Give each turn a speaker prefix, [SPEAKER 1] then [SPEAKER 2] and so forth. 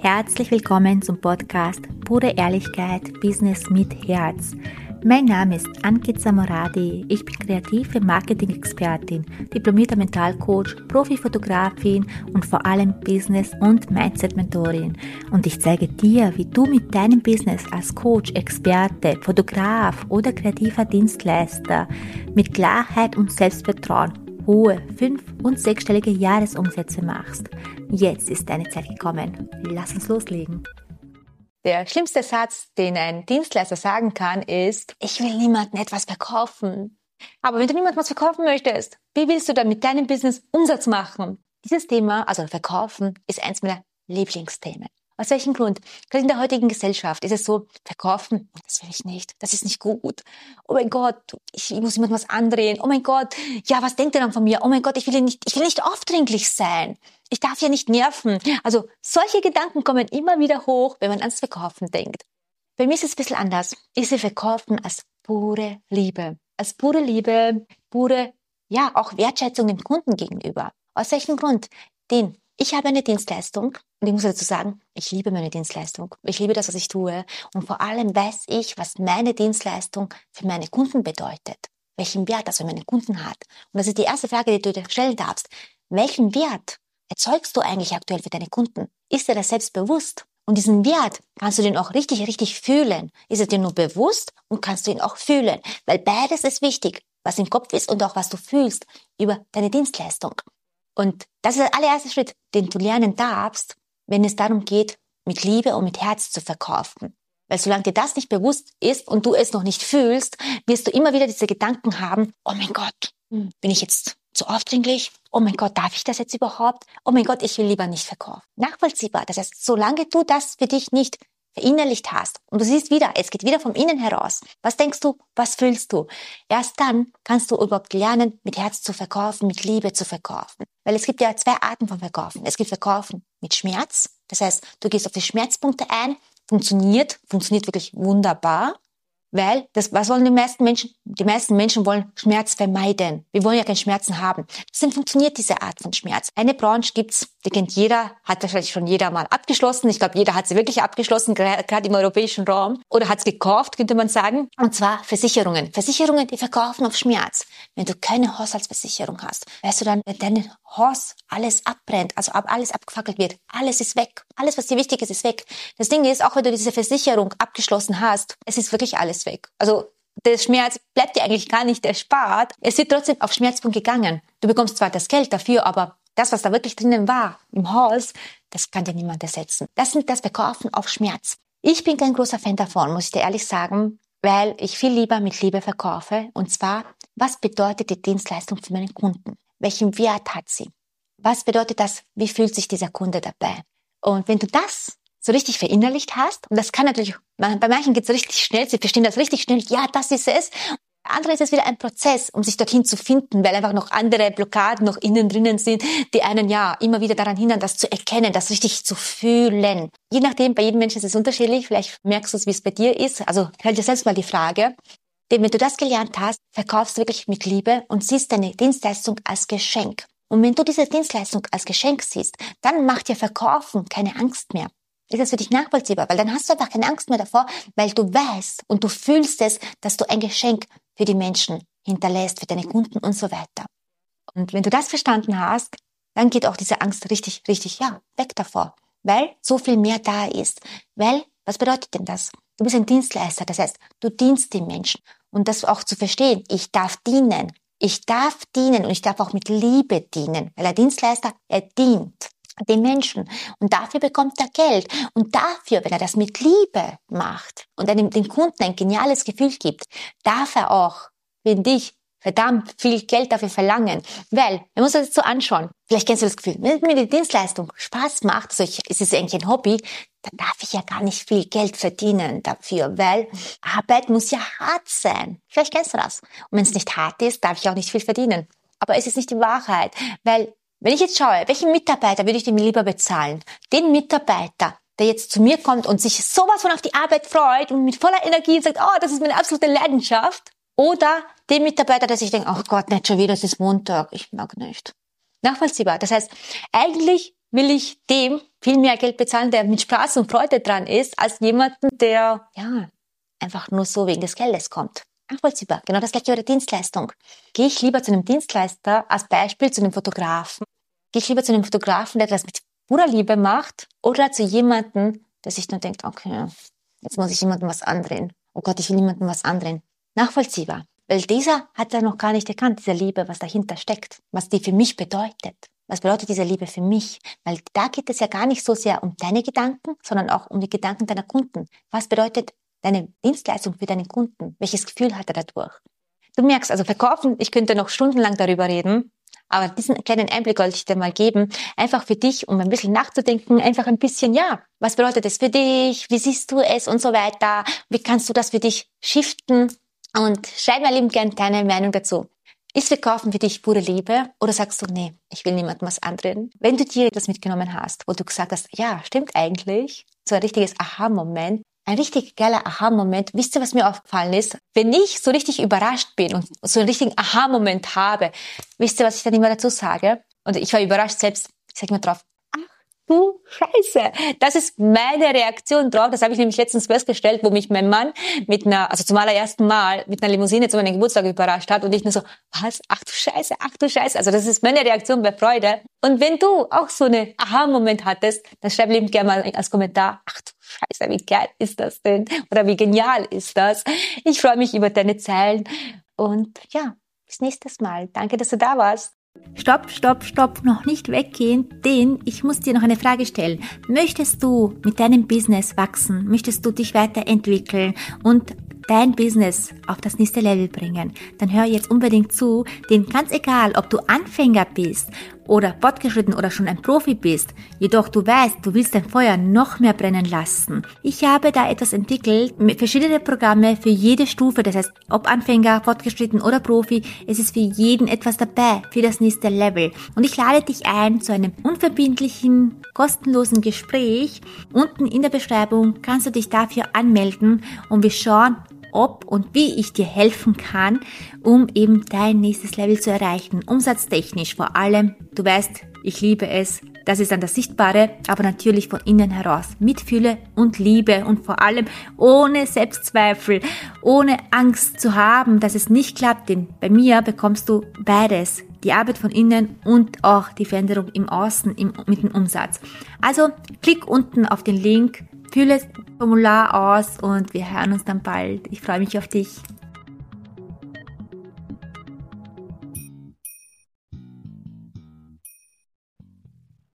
[SPEAKER 1] Herzlich willkommen zum Podcast Pure Ehrlichkeit Business mit Herz. Mein Name ist Ankit Samoradi. Ich bin kreative Marketing-Expertin, diplomierter Mentalcoach, Profifotografin und vor allem Business- und Mindset-Mentorin. Und ich zeige dir, wie du mit deinem Business als Coach, Experte, Fotograf oder kreativer Dienstleister mit Klarheit und Selbstvertrauen hohe fünf- und sechsstellige Jahresumsätze machst. Jetzt ist deine Zeit gekommen. Lass uns loslegen.
[SPEAKER 2] Der schlimmste Satz, den ein Dienstleister sagen kann, ist, ich will niemandem etwas verkaufen. Aber wenn du niemandem was verkaufen möchtest, wie willst du dann mit deinem Business Umsatz machen? Dieses Thema, also Verkaufen, ist eins meiner Lieblingsthemen. Aus welchem Grund? Gerade in der heutigen Gesellschaft ist es so, verkaufen, das will ich nicht, das ist nicht gut. Oh mein Gott, ich, muss jemandem was andrehen. Oh mein Gott, ja, was denkt ihr dann von mir? Oh mein Gott, ich will nicht, ich will nicht aufdringlich sein. Ich darf ja nicht nerven. Also solche Gedanken kommen immer wieder hoch, wenn man ans Verkaufen denkt. Bei mir ist es ein bisschen anders. Ich sehe Verkaufen als pure Liebe. Als pure Liebe, pure, ja, auch Wertschätzung dem Kunden gegenüber. Aus welchem Grund? Den ich habe eine Dienstleistung und ich muss dazu sagen, ich liebe meine Dienstleistung. Ich liebe das, was ich tue. Und vor allem weiß ich, was meine Dienstleistung für meine Kunden bedeutet. Welchen Wert das für meine Kunden hat. Und das ist die erste Frage, die du dir stellen darfst. Welchen Wert erzeugst du eigentlich aktuell für deine Kunden? Ist dir das selbst bewusst? Und diesen Wert kannst du den auch richtig, richtig fühlen. Ist er dir nur bewusst und kannst du ihn auch fühlen? Weil beides ist wichtig, was im Kopf ist und auch was du fühlst über deine Dienstleistung. Und das ist der allererste Schritt, den du lernen darfst, wenn es darum geht, mit Liebe und mit Herz zu verkaufen. Weil solange dir das nicht bewusst ist und du es noch nicht fühlst, wirst du immer wieder diese Gedanken haben, oh mein Gott, hm, bin ich jetzt zu aufdringlich? Oh mein Gott, darf ich das jetzt überhaupt? Oh mein Gott, ich will lieber nicht verkaufen. Nachvollziehbar. Das heißt, solange du das für dich nicht verinnerlicht hast und du siehst wieder, es geht wieder vom Innen heraus. Was denkst du? Was fühlst du? Erst dann kannst du überhaupt lernen, mit Herz zu verkaufen, mit Liebe zu verkaufen. Weil es gibt ja zwei Arten von Verkaufen. Es gibt Verkaufen mit Schmerz. Das heißt, du gehst auf die Schmerzpunkte ein, funktioniert, funktioniert wirklich wunderbar. Weil, das, was wollen die meisten Menschen? Die meisten Menschen wollen Schmerz vermeiden. Wir wollen ja keinen Schmerzen haben. Deswegen funktioniert diese Art von Schmerz. Eine Branche gibt's, die kennt jeder, hat wahrscheinlich schon jeder mal abgeschlossen. Ich glaube, jeder hat sie wirklich abgeschlossen, gerade im europäischen Raum. Oder hat es gekauft, könnte man sagen. Und zwar Versicherungen. Versicherungen, die verkaufen auf Schmerz. Wenn du keine Haushaltsversicherung hast, weißt du dann, wenn dein Haus alles abbrennt, also ab, alles abgefackelt wird, alles ist weg. Alles, was dir wichtig ist, ist weg. Das Ding ist, auch wenn du diese Versicherung abgeschlossen hast, es ist wirklich alles weg. Also der Schmerz bleibt dir eigentlich gar nicht erspart. Es wird trotzdem auf Schmerzpunkt gegangen. Du bekommst zwar das Geld dafür, aber das, was da wirklich drinnen war im Haus, das kann dir niemand ersetzen. Das sind das Verkaufen auf Schmerz. Ich bin kein großer Fan davon, muss ich dir ehrlich sagen, weil ich viel lieber mit Liebe verkaufe. Und zwar, was bedeutet die Dienstleistung für meinen Kunden? Welchen Wert hat sie? Was bedeutet das? Wie fühlt sich dieser Kunde dabei? Und wenn du das so richtig verinnerlicht hast, und das kann natürlich, bei manchen geht es richtig schnell, sie verstehen das richtig schnell, ja, das ist es. Andere ist es wieder ein Prozess, um sich dorthin zu finden, weil einfach noch andere Blockaden noch innen drinnen sind, die einen ja immer wieder daran hindern, das zu erkennen, das richtig zu fühlen. Je nachdem, bei jedem Menschen ist es unterschiedlich. Vielleicht merkst du es, wie es bei dir ist. Also stell dir selbst mal die Frage. Denn wenn du das gelernt hast, verkaufst du wirklich mit Liebe und siehst deine Dienstleistung als Geschenk. Und wenn du diese Dienstleistung als Geschenk siehst, dann macht dir Verkaufen keine Angst mehr. Ist das für dich nachvollziehbar? Weil dann hast du einfach keine Angst mehr davor, weil du weißt und du fühlst es, dass du ein Geschenk für die Menschen hinterlässt, für deine Kunden und so weiter. Und wenn du das verstanden hast, dann geht auch diese Angst richtig, richtig, ja, weg davor. Weil so viel mehr da ist. Weil, was bedeutet denn das? Du bist ein Dienstleister, das heißt, du dienst den Menschen. Und das auch zu verstehen, ich darf dienen. Ich darf dienen und ich darf auch mit Liebe dienen, weil der Dienstleister, er dient den Menschen und dafür bekommt er Geld und dafür, wenn er das mit Liebe macht und einem den Kunden ein geniales Gefühl gibt, darf er auch, wenn dich verdammt viel Geld dafür verlangen. Weil, müssen uns das so anschauen. Vielleicht kennst du das Gefühl, wenn mir die Dienstleistung Spaß macht, also ich, es ist eigentlich ein Hobby, dann darf ich ja gar nicht viel Geld verdienen dafür, weil Arbeit muss ja hart sein. Vielleicht kennst du das. Und wenn es nicht hart ist, darf ich auch nicht viel verdienen. Aber es ist nicht die Wahrheit, weil wenn ich jetzt schaue, welchen Mitarbeiter würde ich dem lieber bezahlen? Den Mitarbeiter, der jetzt zu mir kommt und sich sowas von auf die Arbeit freut und mit voller Energie sagt, oh, das ist meine absolute Leidenschaft. Oder dem Mitarbeiter, der sich denkt, oh Gott, nicht schon wieder, es ist Montag, ich mag nicht. Nachvollziehbar. Das heißt, eigentlich will ich dem viel mehr Geld bezahlen, der mit Spaß und Freude dran ist, als jemanden, der, ja, einfach nur so wegen des Geldes kommt. Nachvollziehbar. Genau das gleiche bei der Dienstleistung. Gehe ich lieber zu einem Dienstleister, als Beispiel zu einem Fotografen, gehe ich lieber zu einem Fotografen, der das mit purer Liebe macht, oder zu jemandem, der sich nur denkt, okay, jetzt muss ich jemandem was andrehen. Oh Gott, ich will niemandem was andrehen. Nachvollziehbar. Weil dieser hat ja noch gar nicht erkannt, diese Liebe, was dahinter steckt, was die für mich bedeutet. Was bedeutet diese Liebe für mich? Weil da geht es ja gar nicht so sehr um deine Gedanken, sondern auch um die Gedanken deiner Kunden. Was bedeutet deine Dienstleistung für deinen Kunden? Welches Gefühl hat er dadurch? Du merkst, also verkaufen, ich könnte noch stundenlang darüber reden, aber diesen kleinen Einblick wollte ich dir mal geben, einfach für dich, um ein bisschen nachzudenken, einfach ein bisschen, ja, was bedeutet das für dich? Wie siehst du es und so weiter? Wie kannst du das für dich shiften? Und schreib mir lieben gern deine Meinung dazu. Ist Verkaufen für dich pure Liebe oder sagst du, nee, ich will niemandem was andrehen? Wenn du dir das mitgenommen hast, wo du gesagt hast, ja, stimmt eigentlich, so ein richtiges Aha-Moment, ein richtig geiler Aha-Moment. Wisst ihr, was mir aufgefallen ist? Wenn ich so richtig überrascht bin und so einen richtigen Aha-Moment habe, wisst ihr, was ich dann immer dazu sage? Und ich war überrascht selbst. Ich sage mir drauf, du Scheiße. Das ist meine Reaktion drauf. Das habe ich nämlich letztens festgestellt, wo mich mein Mann mit einer, also zum allerersten Mal mit einer Limousine zu meinem Geburtstag überrascht hat und ich nur so, was? Ach du Scheiße, ach du Scheiße. Also das ist meine Reaktion bei Freude. Und wenn du auch so eine Aha-Moment hattest, dann schreib liebend gerne mal als Kommentar, ach du Scheiße, wie geil ist das denn? Oder wie genial ist das? Ich freue mich über deine Zeilen und ja, bis nächstes Mal. Danke, dass du da warst.
[SPEAKER 1] Stopp, stopp, stopp, noch nicht weggehen, denn ich muss dir noch eine Frage stellen. Möchtest du mit deinem Business wachsen? Möchtest du dich weiterentwickeln und dein Business auf das nächste Level bringen? Dann hör jetzt unbedingt zu, denn ganz egal, ob du Anfänger bist oder fortgeschritten oder schon ein Profi bist, jedoch du weißt, du willst dein Feuer noch mehr brennen lassen. Ich habe da etwas entwickelt mit verschiedenen Programme für jede Stufe, das heißt, ob Anfänger, fortgeschritten oder Profi, es ist für jeden etwas dabei für das nächste Level. Und ich lade dich ein zu einem unverbindlichen, kostenlosen Gespräch. Unten in der Beschreibung kannst du dich dafür anmelden und wir schauen, ob und wie ich dir helfen kann, um eben dein nächstes Level zu erreichen. Umsatztechnisch vor allem. Du weißt, ich liebe es. Das ist dann das Sichtbare, aber natürlich von innen heraus. Mitfühle und Liebe und vor allem ohne Selbstzweifel, ohne Angst zu haben, dass es nicht klappt, denn bei mir bekommst du beides. Die Arbeit von innen und auch die Veränderung im Außen im, mit dem Umsatz. Also klick unten auf den Link Fülle das Formular aus und wir hören uns dann bald. Ich freue mich auf dich.